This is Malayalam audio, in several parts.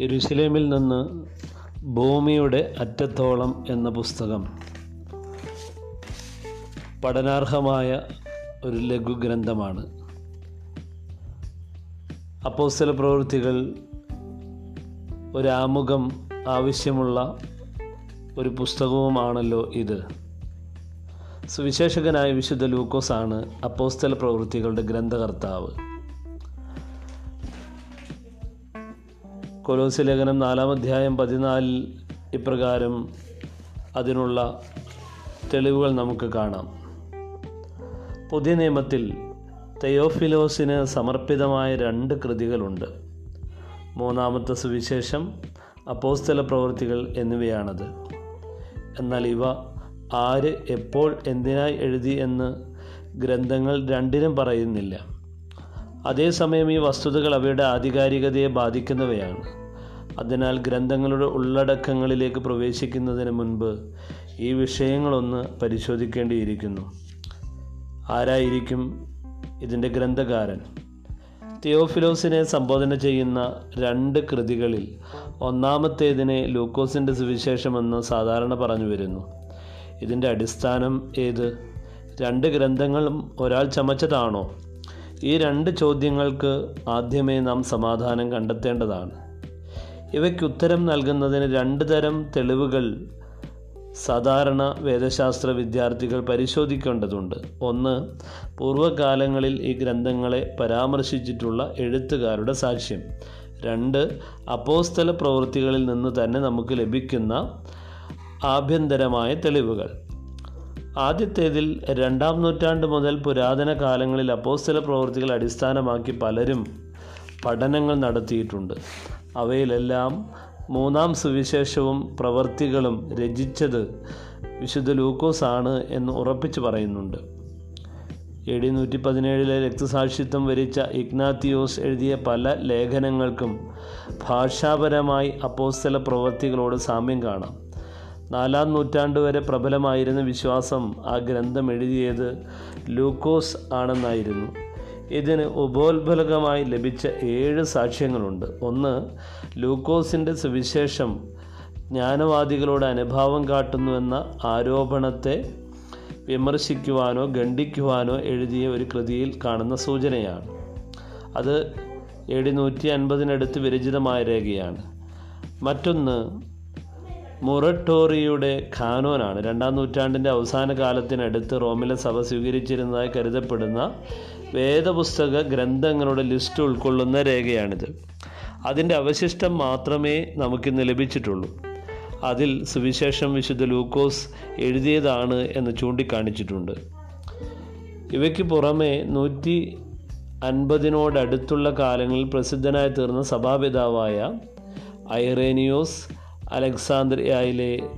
യെരുശലേമിൽ നിന്ന് ഭൂമിയുടെ അറ്റത്തോളം എന്ന പുസ്തകം. പഠനാർഹമായ ഒരു ലഘുഗ്രന്ഥമാണ്. അപ്പോസ്തല പ്രവൃത്തികൾ ഒരാമുഖം ആവശ്യമുള്ള ഒരു പുസ്തകവുമാണല്ലോ ഇത്. സുവിശേഷകനായ വിശുദ്ധ ലൂക്കോസാണ് അപ്പോസ്തല പ്രവൃത്തികളുടെ ഗ്രന്ഥകർത്താവ്. കൊലോസി ലേഖനം നാലാം അധ്യായം പതിനാലിൽ ഇപ്രകാരം അതിനുള്ള തെളിവുകൾ നമുക്ക് കാണാം. പുതിയ നിയമത്തിൽ തെയോഫിലോസിന് സമർപ്പിതമായ രണ്ട് കൃതികളുണ്ട്. മൂന്നാമത്തെ സുവിശേഷം അപ്പോസ്തല പ്രവൃത്തികൾ എന്നിവയാണത്. എന്നാൽ ഇവ ആര് എപ്പോൾ എന്തിനായി എഴുതി എന്ന് ഗ്രന്ഥങ്ങൾ രണ്ടിനും പറയുന്നില്ല. അതേസമയം ഈ വസ്തുതകൾ അവയുടെ ആധികാരികതയെ ബാധിക്കുന്നവയാണ്. അതിനാൽ ഗ്രന്ഥങ്ങളുടെ ഉള്ളടക്കങ്ങളിലേക്ക് പ്രവേശിക്കുന്നതിന് മുൻപ് ഈ വിഷയങ്ങളൊന്ന് പരിശോധിക്കേണ്ടിയിരിക്കുന്നു. ആരായിരിക്കും ഇതിന്റെ ഗ്രന്ഥകാരൻ? തിയോഫിലോസിനെ സംബോധന ചെയ്യുന്ന രണ്ട് കൃതികളിൽ ഒന്നാമത്തേതിനെ ലൂക്കോസിന്റെ സുവിശേഷമെന്ന് സാധാരണ പറഞ്ഞു വരുന്നു. ഇതിന്റെ അടിസ്ഥാനം ഏത്? രണ്ട് ഗ്രന്ഥങ്ങളും ഒരാൾ ചമച്ചതാണോ? ഈ രണ്ട് ചോദ്യങ്ങൾക്ക് ആദ്യമേ നാം സമാധാനം കണ്ടെത്തേണ്ടതാണ്. ഇവയ്ക്ക് ഉത്തരം നൽകുന്നതിന് രണ്ട് തരം തെളിവുകൾ സാധാരണ വേദശാസ്ത്ര വിദ്യാർത്ഥികൾ പരിശോധിക്കേണ്ടതുണ്ട്. ഒന്ന് പൂർവകാലങ്ങളിൽ ഈ ഗ്രന്ഥങ്ങളെ പരാമർശിച്ചിട്ടുള്ള എഴുത്തുകാരുടെ സാക്ഷ്യം. രണ്ട് അപ്പോസ്തല പ്രവൃത്തികളിൽ നിന്ന് തന്നെ നമുക്ക് ലഭിക്കുന്ന ആഭ്യന്തരമായ തെളിവുകൾ. ആദ്യത്തേതിൽ രണ്ടാം നൂറ്റാണ്ട് മുതൽ പുരാതന കാലങ്ങളിൽ അപ്പോസ്തല പ്രവൃത്തികൾ അടിസ്ഥാനമാക്കി പലരും പഠനങ്ങൾ നടത്തിയിട്ടുണ്ട്. അവയിലെല്ലാം മൂന്നാം സുവിശേഷവും പ്രവർത്തികളും രചിച്ചത് വിശുദ്ധ ലൂക്കോസ് ആണ് എന്ന് ഉറപ്പിച്ചു പറയുന്നുണ്ട്. എ ഡി നൂറ്റി പതിനേഴിലെ രക്തസാക്ഷിത്വം വരിച്ച ഇഗ്നാത്തിയോസ് എഴുതിയ പല ലേഖനങ്ങൾക്കും ഭാഷാപരമായി അപ്പോസ്തല പ്രവൃത്തികളോട് സാമ്യം കാണാം. നാലാം നൂറ്റാണ്ട് വരെ പ്രബലമായിരുന്ന വിശ്വാസം ആ ഗ്രന്ഥം എഴുതിയത് ലൂക്കോസ് ആണെന്നായിരുന്നു. ഇതിന് ഉപോത്ബലകമായി ലഭിച്ച ഏഴ് സാക്ഷ്യങ്ങളുണ്ട്. ഒന്ന് ലൂക്കോസിന്റെ സുവിശേഷം ജ്ഞാനവാദികളോട് അനുഭാവം കാട്ടുന്നുവെന്ന ആരോപണത്തെ വിമർശിക്കുവാനോ ഖണ്ഡിക്കുവാനോ എഴുതിയ ഒരു കൃതിയിൽ കാണുന്ന സൂചനയാണ്. അത് എഴുന്നൂറ്റി അൻപതിനടുത്ത് വിരചിതമായ രേഖയാണ്. മറ്റൊന്ന് മുറട്ടോറിയുടെ ഖാനോനാണ്. രണ്ടാം നൂറ്റാണ്ടിന്റെ അവസാന കാലത്തിനടുത്ത് റോമിലെ സഭ സ്വീകരിച്ചിരുന്നതായി കരുതപ്പെടുന്ന വേദപുസ്തക ഗ്രന്ഥങ്ങളുടെ ലിസ്റ്റ് ഉൾക്കൊള്ളുന്ന രേഖയാണിത്. അതിന്റെ അവശിഷ്ടം മാത്രമേ നമുക്കിന്ന് ലഭിച്ചിട്ടുള്ളൂ. അതിൽ സുവിശേഷം വിശുദ്ധ ലൂക്കോസ് എഴുതിയതാണ് എന്ന് ചൂണ്ടിക്കാണിച്ചിട്ടുണ്ട്. ഇവയ്ക്ക് പുറമെ നൂറ്റി അൻപതിനോടടുത്തുള്ള കാലങ്ങളിൽ പ്രസിദ്ധനായി തീർന്ന സഭാപിതാവായ ഐറേനിയോസ് അലക്സാന്ദ്രിയയിലെ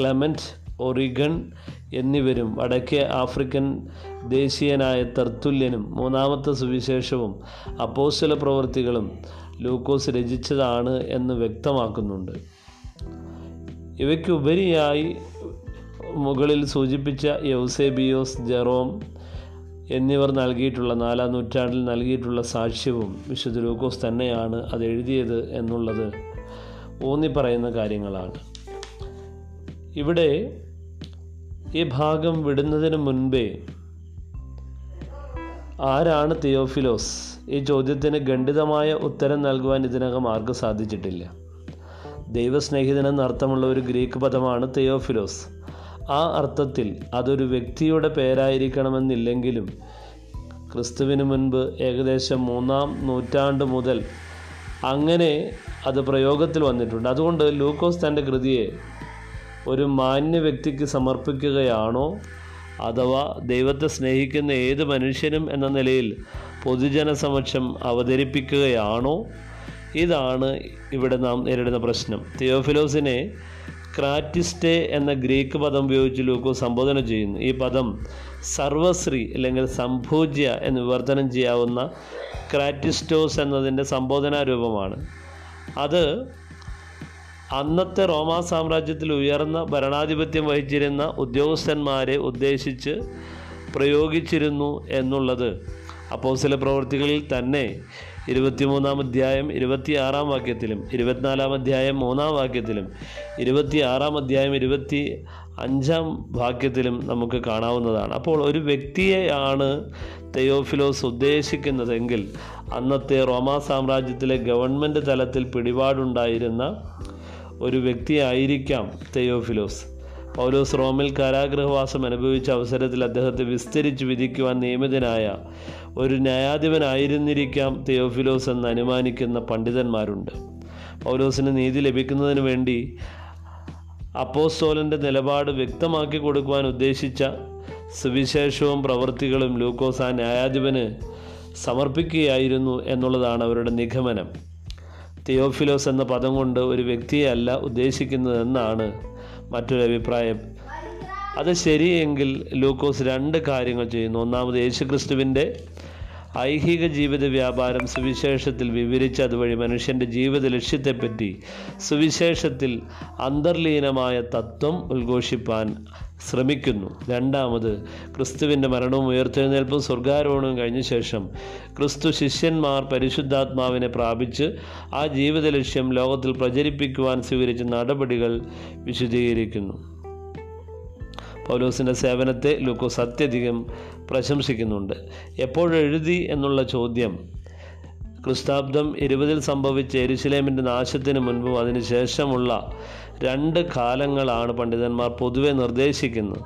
ക്ലെമന്റ് ഒറിഗൺ എന്നിവരും വടക്കേ ആഫ്രിക്കൻ ദേശീയനായ തർത്തുല്യനും മൂന്നാമത്തെ സുവിശേഷവും അപ്പോസ്തല പ്രവൃത്തികളും ലൂക്കോസ് രചിച്ചതാണ് എന്ന് വ്യക്തമാക്കുന്നുണ്ട്. ഇവയ്ക്കുപരിയായി മുകളിൽ സൂചിപ്പിച്ച യൗസേബിയോസ് ജെറോം എന്നിവർ നൽകിയിട്ടുള്ള നാലാം നൂറ്റാണ്ടിൽ നൽകിയിട്ടുള്ള സാക്ഷ്യവും വിശുദ്ധ ലൂക്കോസ് തന്നെയാണ് അത് എഴുതിയത് എന്നുള്ളത് ഊന്നി പറയുന്ന കാര്യങ്ങളാണ്. ഇവിടെ ഈ ഭാഗം വിടുന്നതിന് മുൻപേ ആരാണ് തിയോഫിലോസ്? ഈ ചോദ്യത്തിന് ഖണ്ഡിതമായ ഉത്തരം നൽകുവാൻ ഇതിനകം ആർക്കും സാധിച്ചിട്ടില്ല. ദൈവസ്നേഹിതനെന്ന് അർത്ഥമുള്ള ഒരു ഗ്രീക്ക് പദമാണ് തെയോഫിലോസ്. ആ അർത്ഥത്തിൽ അതൊരു വ്യക്തിയുടെ പേരായിരിക്കണമെന്നില്ലെങ്കിലും ക്രിസ്തുവിന് മുൻപ് ഏകദേശം മൂന്നാം നൂറ്റാണ്ട് മുതൽ അങ്ങനെ അത് പ്രയോഗത്തിൽ വന്നിട്ടുണ്ട്. അതുകൊണ്ട് ലൂക്കോസ് തന്റെ കൃതിയെ ഒരു മാന്യ വ്യക്തിക്ക് സമർപ്പിക്കുകയാണോ അഥവാ ദൈവത്തെ സ്നേഹിക്കുന്ന ഏത് മനുഷ്യനും എന്ന നിലയിൽ പൊതുജനസമക്ഷം അവതരിപ്പിക്കുകയാണോ? ഇതാണ് ഇവിടെ നാം നേരിടുന്ന പ്രശ്നം. തിയോഫിലോസിനെ ക്രാറ്റിസ്റ്റെ എന്ന ഗ്രീക്ക് പദം ഉപയോഗിച്ച് ലൂക്കോ സംബോധന ചെയ്യുന്നു. ഈ പദം സർവശ്രീ അല്ലെങ്കിൽ സംഭൂജ്യ എന്ന് വിവർത്തനം ചെയ്യാവുന്ന ക്രാറ്റിസ്റ്റോസ് എന്നതിന്റെ സംബോധനാ രൂപമാണ് അത് അന്നത്തെ റോമാ സാമ്രാജ്യത്തിൽ ഉയർന്ന ഭരണാധിപത്യം വഹിച്ചിരുന്ന ഉദ്യോഗസ്ഥന്മാരെ ഉദ്ദേശിച്ച് പ്രയോഗിച്ചിരുന്നു എന്നുള്ളത് അപ്പോസിലെ പ്രവൃത്തികളിൽ തന്നെ ഇരുപത്തിമൂന്നാം അധ്യായം ഇരുപത്തിയാറാം വാക്യത്തിലും ഇരുപത്തിനാലാം അധ്യായം മൂന്നാം വാക്യത്തിലും ഇരുപത്തിയാറാം അധ്യായം ഇരുപത്തി അഞ്ചാം വാക്യത്തിലും നമുക്ക് കാണാവുന്നതാണ്. അപ്പോൾ ഒരു വ്യക്തിയെയാണ് തെയോഫിലോസ് ഉദ്ദേശിക്കുന്നതെങ്കിൽ അന്നത്തെ റോമാ സാമ്രാജ്യത്തിലെ ഗവൺമെന്റ് തലത്തിൽ പിടിപാടുണ്ടായിരുന്ന ഒരു വ്യക്തിയായിരിക്കാം തെയോഫിലോസ്. പൗലോസ് റോമിൽ കാരാഗ്രഹവാസം അനുഭവിച്ച അവസരത്തിൽ അദ്ദേഹത്തെ വിസ്തരിച്ച് വിധിക്കുവാൻ നിയമിതനായ ഒരു ന്യായാധിപനായിരുന്നിരിക്കാം തിയോഫിലോസ് എന്ന് അനുമാനിക്കുന്ന പണ്ഡിതന്മാരുണ്ട്. പൗലോസിന് നീതി ലഭിക്കുന്നതിന് വേണ്ടി അപ്പോസ്തോലന്റെ നിലപാട് വ്യക്തമാക്കി കൊടുക്കുവാൻ ഉദ്ദേശിച്ച സുവിശേഷവും പ്രവൃത്തികളും ലൂക്കോസ് ആ ന്യായാധിപന് സമർപ്പിക്കുകയായിരുന്നു എന്നുള്ളതാണ് അവരുടെ നിഗമനം. തിയോഫിലോസ് എന്ന പദം കൊണ്ട് ഒരു വ്യക്തിയെ വ്യക്തിയല്ല ഉദ്ദേശിക്കുന്നതെന്നാണ് മറ്റൊരു അഭിപ്രായം. അത് ശരിയെങ്കിൽ ലൂക്കോസ് രണ്ട് കാര്യങ്ങൾ ചെയ്യുന്നു. ഒന്നാമത് യേശുക്രിസ്തുവിന്റെ ഐഹിക ജീവിത വ്യാപാരം സുവിശേഷത്തിൽ വിവരിച്ച് അതുവഴി മനുഷ്യന്റെ ജീവിത ലക്ഷ്യത്തെപ്പറ്റി സുവിശേഷത്തിൽ അന്തർലീനമായ തത്വം ഉദ്ഘോഷിപ്പാൻ ശ്രമിക്കുന്നു. രണ്ടാമത് ക്രിസ്തുവിന്റെ മരണവും ഉയർത്തെഴുന്നേൽപ്പും സ്വർഗാരോഹണവും കഴിഞ്ഞ ശേഷം ക്രിസ്തു ശിഷ്യന്മാർ പരിശുദ്ധാത്മാവിനെ പ്രാപിച്ച് ആ ജീവിത ലക്ഷ്യം ലോകത്തിൽ പ്രചരിപ്പിക്കുവാൻ സ്വീകരിച്ച നടപടികൾ വിശദീകരിക്കുന്നു. പൗലോസിന്റെ സേവനത്തെ ലൂക്കോ സത്യധികം പ്രശംസിക്കുന്നുണ്ട്. എപ്പോഴെഴുതി എന്നുള്ള ചോദ്യം? ക്രിസ്താബ്ദം ഇരുപതിൽ സംഭവിച്ച എരുസലേമിന്റെ നാശത്തിന് മുൻപും അതിനുശേഷമുള്ള രണ്ട് കാലങ്ങളാണ് പണ്ഡിതന്മാർ പൊതുവെ നിർദ്ദേശിക്കുന്നത്.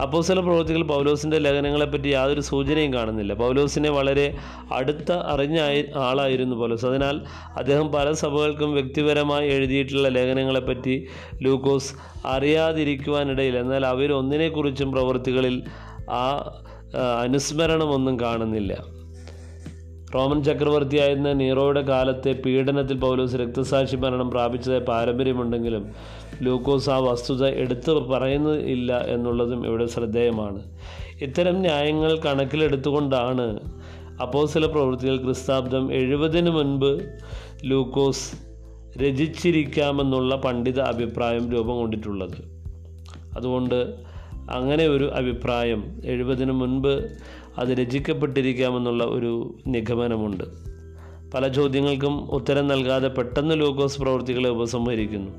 അപ്പോസ്തല പ്രവൃത്തികൾ പൗലോസിന്റെ ലേഖനങ്ങളെപ്പറ്റി യാതൊരു സൂചനയും കാണുന്നില്ല. പൗലോസിനെ വളരെ അടുത്ത അറിഞ്ഞ ആളായിരുന്നു പൗലോസ്. അതിനാൽ അദ്ദേഹം പല സഭകൾക്കും വ്യക്തിപരമായി എഴുതിയിട്ടുള്ള ലേഖനങ്ങളെപ്പറ്റി ലൂക്കോസ് അറിയാതിരിക്കുവാനിടയിൽ എന്നാൽ അവരൊന്നിനെക്കുറിച്ചും പ്രവൃത്തികളിൽ ആ, അനുസ്മരണമൊന്നും കാണുന്നില്ല. റോമൻ ചക്രവർത്തിയായിരുന്ന നീറോയുടെ കാലത്തെ പീഡനത്തിൽ പൗലോസ് രക്തസാക്ഷി മരണം പ്രാപിച്ചതായി പാരമ്പര്യമുണ്ടെങ്കിലും ലൂക്കോസ് ആ വസ്തുത എടുത്തു പറയുന്നില്ല എന്നുള്ളതും ഇവിടെ ശ്രദ്ധേയമാണ്. ഇത്തരം ന്യായങ്ങൾ കണക്കിലെടുത്തുകൊണ്ടാണ് അപ്പോസില പ്രവൃത്തികൾ ക്രിസ്താബ്ദം എഴുപതിന് മുൻപ് ലൂക്കോസ് രചിച്ചിരിക്കാമെന്നുള്ള പണ്ഡിത അഭിപ്രായം രൂപം കൊണ്ടിട്ടുള്ളത്. അതുകൊണ്ട് അങ്ങനെ ഒരു അഭിപ്രായം എഴുപതിന് മുൻപ് അത് രചിക്കപ്പെട്ടിരിക്കാമെന്നുള്ള ഒരു നിഗമനമുണ്ട്. പല ചോദ്യങ്ങൾക്കും ഉത്തരം നൽകാതെ പെട്ടെന്ന് ലൂക്കോസ് പ്രവൃത്തികളെ ഉപസംഹരിക്കുന്നു.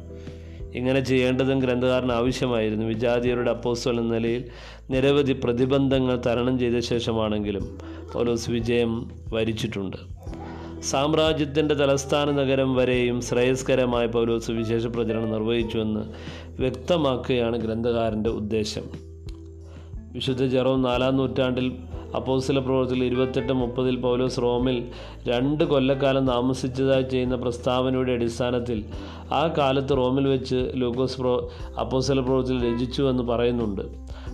ഇങ്ങനെ ചെയ്യേണ്ടതും ഗ്രന്ഥകാരന് ആവശ്യമായിരുന്നു. വിജാതിയരുടെ അപ്പോസ്തലൻ എന്ന നിലയിൽ നിരവധി പ്രതിബന്ധങ്ങൾ തരണം ചെയ്ത ശേഷമാണെങ്കിലും പൗലോസ് വിജയം വരിച്ചിട്ടുണ്ട്. സാമ്രാജ്യത്തിന്റെ തലസ്ഥാന നഗരം വരെയും ശ്രേയസ്കരമായ പൗലോസ് വിശേഷ പ്രചരണം നിർവഹിച്ചുവെന്ന് വ്യക്തമാക്കുകയാണ് ഗ്രന്ഥകാരന്റെ ഉദ്ദേശം. വിശുദ്ധ ജെറോം നാലാം നൂറ്റാണ്ടിൽ അപ്പോസ്തല പ്രവർത്തികൾ ഇരുപത്തെട്ട് മുപ്പതിൽ പൗലോസ് റോമിൽ രണ്ട് കൊല്ലക്കാലം താമസിച്ചതായി ചെയ്യുന്ന പ്രസ്താവനയുടെ അടിസ്ഥാനത്തിൽ ആ കാലത്ത് റോമിൽ വെച്ച് ലൂക്കോസ് പ്രോ അപ്പോസ്തല പ്രവർത്തികൾ രചിച്ചു എന്ന് പറയുന്നുണ്ട്.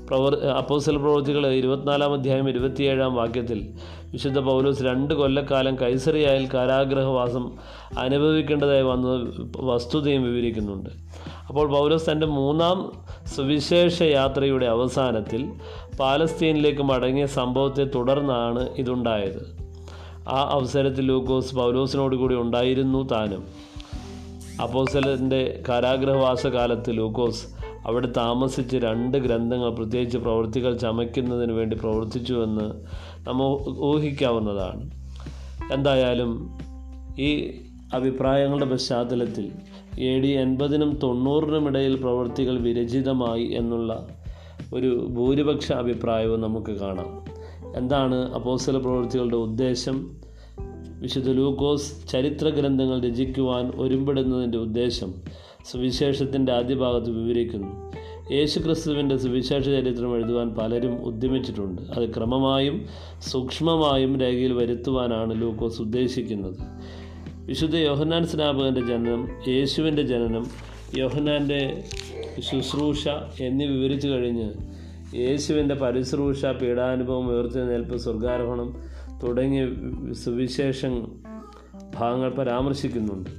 പ്രവർ അപ്പോസ്തല പ്രവൃത്തികൾ ഇരുപത്തിനാലാം അധ്യായം ഇരുപത്തിയേഴാം വാക്യത്തിൽ വിശുദ്ധ പൗലോസ് രണ്ട് കൊല്ലക്കാലം കൈസറിയായിൽ കാരാഗ്രഹവാസം അനുഭവിക്കേണ്ടതായി വന്ന വസ്തുതയും വിവരിക്കുന്നുണ്ട്. അപ്പോൾ പൗലോസ് തന്റെ മൂന്നാം സുവിശേഷ യാത്രയുടെ അവസാനത്തിൽ പാലസ്തീനിലേക്ക് മടങ്ങിയ സംഭവത്തെ തുടർന്നാണ് ഇതുണ്ടായത്. ആ അവസരത്തിൽ ലൂക്കോസ് പൗലോസിനോട് കൂടി ഉണ്ടായിരുന്നു താനും. അപ്പോസലന്റെ കാരാഗ്രഹവാസ കാലത്ത് ലൂക്കോസ് അവിടെ താമസിച്ച് രണ്ട് ഗ്രന്ഥങ്ങൾ പ്രത്യേകിച്ച് പ്രവൃത്തികൾ ചമയ്ക്കുന്നതിന് വേണ്ടി പ്രവർത്തിച്ചുവെന്ന് നമ്മൾ ഊഹിക്കാവുന്നതാണ്. എന്തായാലും ഈ അഭിപ്രായങ്ങളുടെ പശ്ചാത്തലത്തിൽ എ ഡി എൺപതിനും തൊണ്ണൂറിനും ഇടയിൽ പ്രവൃത്തികൾ വിരചിതമായി എന്നുള്ള ഒരു ഭൂരിപക്ഷ അഭിപ്രായവും നമുക്ക് കാണാം. എന്താണ് അപ്പോസ്തല പ്രവൃത്തികളുടെ ഉദ്ദേശം? വിശുദ്ധ ലൂക്കോസ് ചരിത്ര ഗ്രന്ഥങ്ങൾ രചിക്കുവാൻ ഒരുമ്പെടുന്നതിന്റെ ഉദ്ദേശം സുവിശേഷത്തിന്റെ ആദ്യ ഭാഗത്ത് വിവരിക്കുന്നു. യേശുക്രിസ്തുവിന്റെ സുവിശേഷ ചരിത്രം എഴുതുവാൻ പലരും ഉദ്യമിച്ചിട്ടുണ്ട്. അത് ക്രമമായും സൂക്ഷ്മമായും രേഖയിൽ വരുത്തുവാനാണ് ലൂക്കോസ് ഉദ്ദേശിക്കുന്നത്. വിശുദ്ധ യോഹന്നാൻ സ്നാപകന്റെ ജനനം യേശുവിന്റെ ജനനം യോഹന്നാന്റെ ശുശ്രൂഷ എന്നിവ വിവരിച്ചു കഴിഞ്ഞ് യേശുവിന്റെ പരിശ്രൂഷ പീഡാനുഭവം ഉയർത്തെഴുന്നേൽപ്പ് സ്വർഗാരോഹണം തുടങ്ങിയ സുവിശേഷ ഭാഗങ്ങൾ പരാമർശിക്കുന്നുണ്ട്.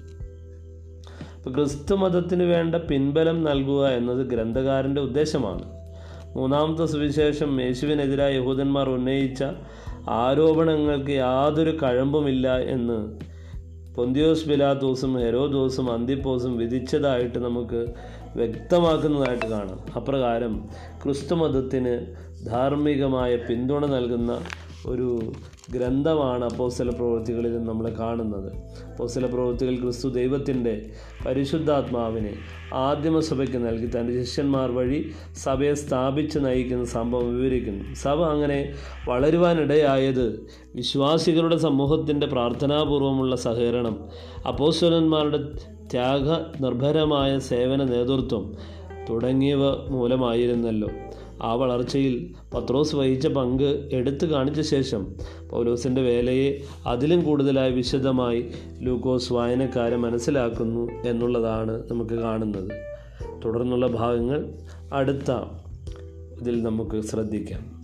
ക്രിസ്തു മതത്തിന് വേണ്ട പിൻബലം നൽകുക എന്നത് ഗ്രന്ഥകാരന്റെ ഉദ്ദേശമാണ്. മൂന്നാമത്തെ സുവിശേഷം യേശുവിനെതിരായ യഹൂദന്മാർ ഉന്നയിച്ച ആരോപണങ്ങൾക്ക് യാതൊരു കഴമ്പുമില്ല എന്ന് പൊന്തിയോസ് പിലാത്തോസും ഹെരോദോസും അന്തിപ്പോസും വിധിച്ചതായിട്ട് നമുക്ക് വ്യക്തമാക്കുന്നതായിട്ട് കാണാം. അപ്രകാരം ക്രിസ്തുമതത്തിന് ധാർമ്മികമായ പിന്തുണ നൽകുന്ന ഒരു ഗ്രന്ഥമാണ് അപ്പോസ്തല പ്രവൃത്തികളിൽ നമ്മൾ കാണുന്നത്. അപ്പോസ്തല പ്രവൃത്തികൾ ക്രിസ്തു ദൈവത്തിന്റെ പരിശുദ്ധാത്മാവിനെ ആദ്യമസഭയ്ക്ക് നൽകി തന്റെ ശിഷ്യന്മാർ വഴി സഭയെ സ്ഥാപിച്ച് നയിക്കുന്ന സംഭവം വിവരിക്കുന്നു. സഭ അങ്ങനെ വളരുവാനിടയായത് വിശ്വാസികളുടെ സമൂഹത്തിന്റെ പ്രാർത്ഥനാപൂർവമുള്ള സഹകരണം അപ്പോസ്തലന്മാരുടെ ത്യാഗ നിർഭരമായ സേവന നേതൃത്വം തുടങ്ങിയവ മൂലമായിരുന്നല്ലോ. ആ വളർച്ചയിൽ പത്രോസ് വഹിച്ച പങ്ക് എടുത്തു കാണിച്ച ശേഷം പൗലോസിന്റെ വേലയെ അതിലും കൂടുതലായി വിശദമായി ലൂക്കോസ് വായനക്കാരെ മനസ്സിലാക്കുന്നു എന്നുള്ളതാണ് നമുക്ക് കാണുന്നത്. തുടർന്നുള്ള ഭാഗങ്ങൾ അടുത്ത ഇതിൽ നമുക്ക് ശ്രദ്ധിക്കാം.